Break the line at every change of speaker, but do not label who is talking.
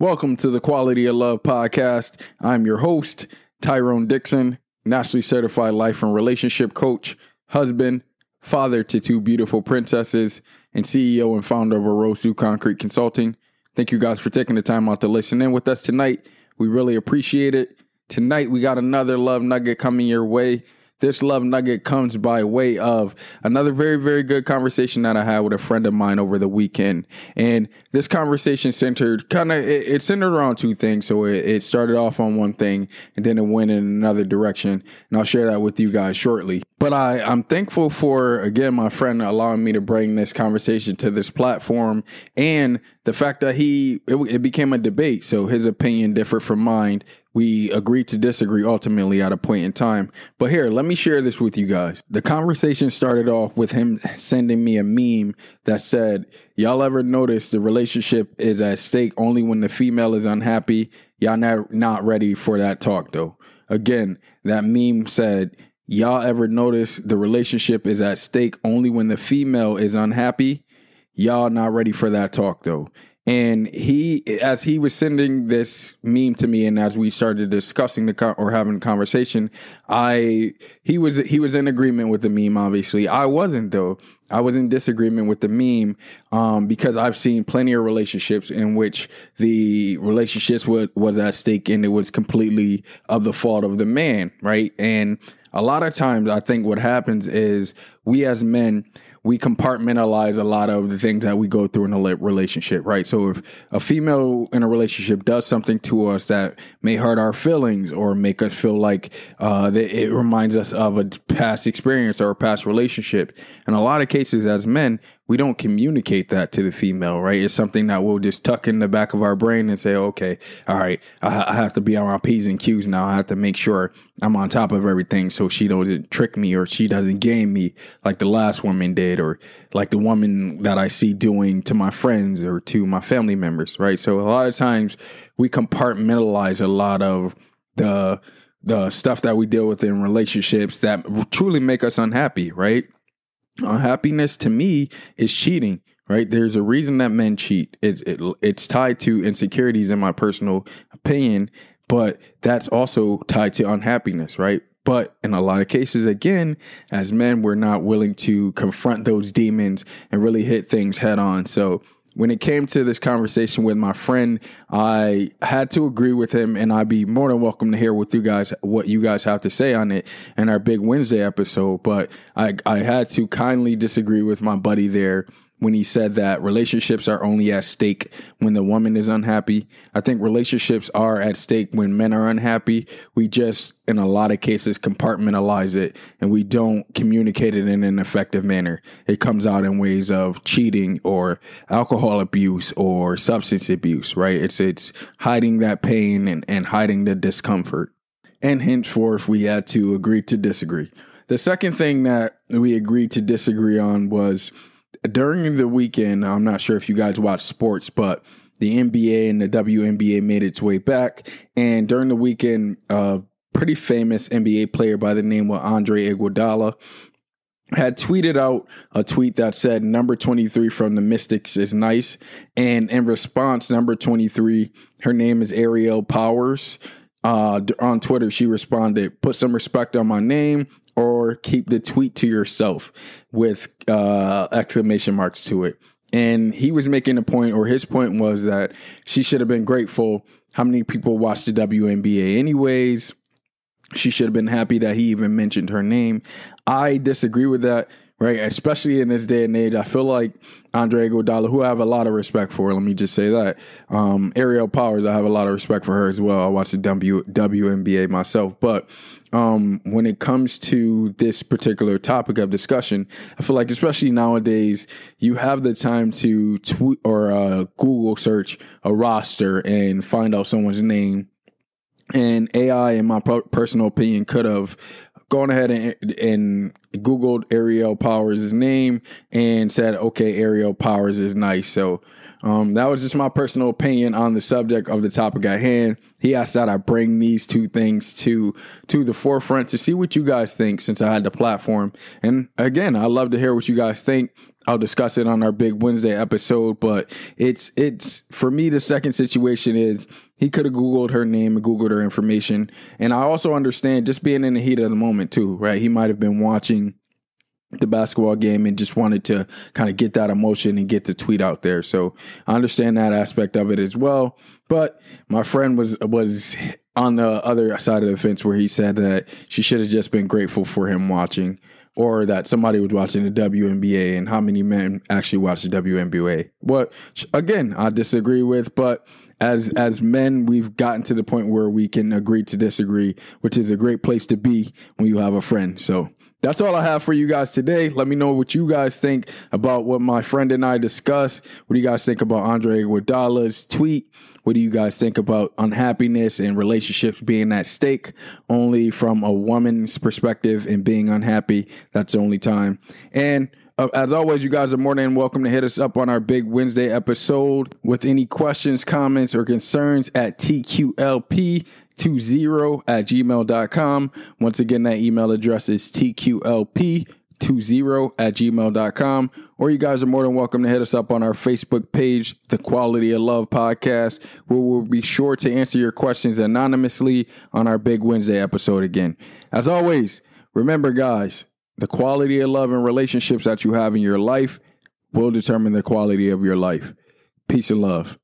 Welcome to the Quality of Love podcast. I'm your host, Tyrone Dixon, nationally certified life and relationship coach, husband, father to two beautiful princesses, and CEO and founder of Orosu Concrete Consulting. Thank you guys for taking the time out to listen in with us tonight. We really appreciate it. Tonight, we got another love nugget coming your way. This love nugget comes by way of another very, very good conversation that I had with a friend of mine over the weekend. And this conversation centered kind of, it, it, centered around two things. So it, it started off on one thing and then it went in another direction. And I'll share that with you guys shortly. But I, I'm thankful for, again, my friend allowing me to bring this conversation to this platform and the fact that he, it, it became a debate. So his opinion differed from mine we agreed to disagree ultimately at a point in time. But here, let me share this with you guys. The conversation started off with him sending me a meme that said, Y'all ever notice the relationship is at stake only when the female is unhappy? Y'all not, not ready for that talk though. Again, that meme said, Y'all ever notice the relationship is at stake only when the female is unhappy? Y'all not ready for that talk though. And he, as he was sending this meme to me, and as we started discussing the or having a conversation, I he was he was in agreement with the meme. Obviously, I wasn't though. I was in disagreement with the meme um, because I've seen plenty of relationships in which the relationships was, was at stake and it was completely of the fault of the man, right? And a lot of times, I think what happens is we as men we compartmentalize a lot of the things that we go through in a relationship, right? So if a female in a relationship does something to us that may hurt our feelings or make us feel like uh, it reminds us of a past experience or a past relationship, in a lot of cases as men, we don't communicate that to the female, right? It's something that we'll just tuck in the back of our brain and say, okay, all right, I, I, have to be on my P's and Q's now. I have to make sure I'm on top of everything so she doesn't trick me or she doesn't game me like the last woman did or like the woman that I see doing to my friends or to my family members, right? So a lot of times we compartmentalize a lot of the the stuff that we deal with in relationships that truly make us unhappy, right? Unhappiness to me is cheating, right? There's a reason that men cheat. It's it, it's tied to insecurities, in my personal opinion, but that's also tied to unhappiness, right? But in a lot of cases, again, as men, we're not willing to confront those demons and really hit things head on. So when it came to this conversation with my friend, I had to agree with him, and I'd be more than welcome to hear what you guys what you guys have to say on it in our big Wednesday episode. But I I had to kindly disagree with my buddy there when he said that relationships are only at stake when the woman is unhappy. I think relationships are at stake when men are unhappy. We just, in a lot of cases, compartmentalize it and we don't communicate it in an effective manner. It comes out in ways of cheating or alcohol abuse or substance abuse, right? It's, it's hiding that pain and, and hiding the discomfort. And henceforth, we had to agree to disagree. The second thing that we agreed to disagree on was during the weekend, I'm not sure if you guys watch sports, but the NBA and the WNBA made its way back. And during the weekend, a pretty famous NBA player by the name of Andre Iguodala had tweeted out a tweet that said number 23 from the Mystics is nice. And in response, number 23, her name is Aerial Powers. Uh, on Twitter, she responded, put some respect on my name or keep the tweet to yourself with uh, exclamation marks to it. And he was making a point, or his point was that she should have been grateful how many people watch the WNBA, anyways. She should have been happy that he even mentioned her name. I disagree with that right? Especially in this day and age, I feel like Andre Iguodala, who I have a lot of respect for, let me just say that. Um, Aerial Powers, I have a lot of respect for her as well. I watch the w, WNBA myself, but um, when it comes to this particular topic of discussion, I feel like especially nowadays, you have the time to tweet or uh, Google search a roster and find out someone's name and AI, in my personal opinion, could have gone ahead and, and Googled Aerial Powers' name and said, okay, Aerial Powers is nice. So um, that was just my personal opinion on the subject of the topic at hand. He asked that I bring these two things to to the forefront to see what you guys think since I had the platform. And again, I love to hear what you guys think. I'll discuss it on our big Wednesday episode, but it's it's for me the second situation is he could have googled her name and googled her information. And I also understand just being in the heat of the moment too, right? He might have been watching the basketball game and just wanted to kind of get that emotion and get the tweet out there. So I understand that aspect of it as well. But my friend was was on the other side of the fence where he said that she should have just been grateful for him watching or that somebody was watching the WNBA and how many men actually watch the WNBA. What again, I disagree with, but as as men, we've gotten to the point where we can agree to disagree, which is a great place to be when you have a friend. So that's all I have for you guys today. Let me know what you guys think about what my friend and I discussed. What do you guys think about Andre Iguodala's tweet? What do you guys think about unhappiness and relationships being at stake only from a woman's perspective and being unhappy? That's the only time. And uh, as always, you guys are more than welcome to hit us up on our big Wednesday episode with any questions, comments, or concerns at TQLP 20 at gmail.com. Once again, that email address is TQLP 20 at gmail.com. Or you guys are more than welcome to hit us up on our Facebook page, The Quality of Love Podcast, where we'll be sure to answer your questions anonymously on our Big Wednesday episode again. As always, remember, guys, the quality of love and relationships that you have in your life will determine the quality of your life. Peace and love.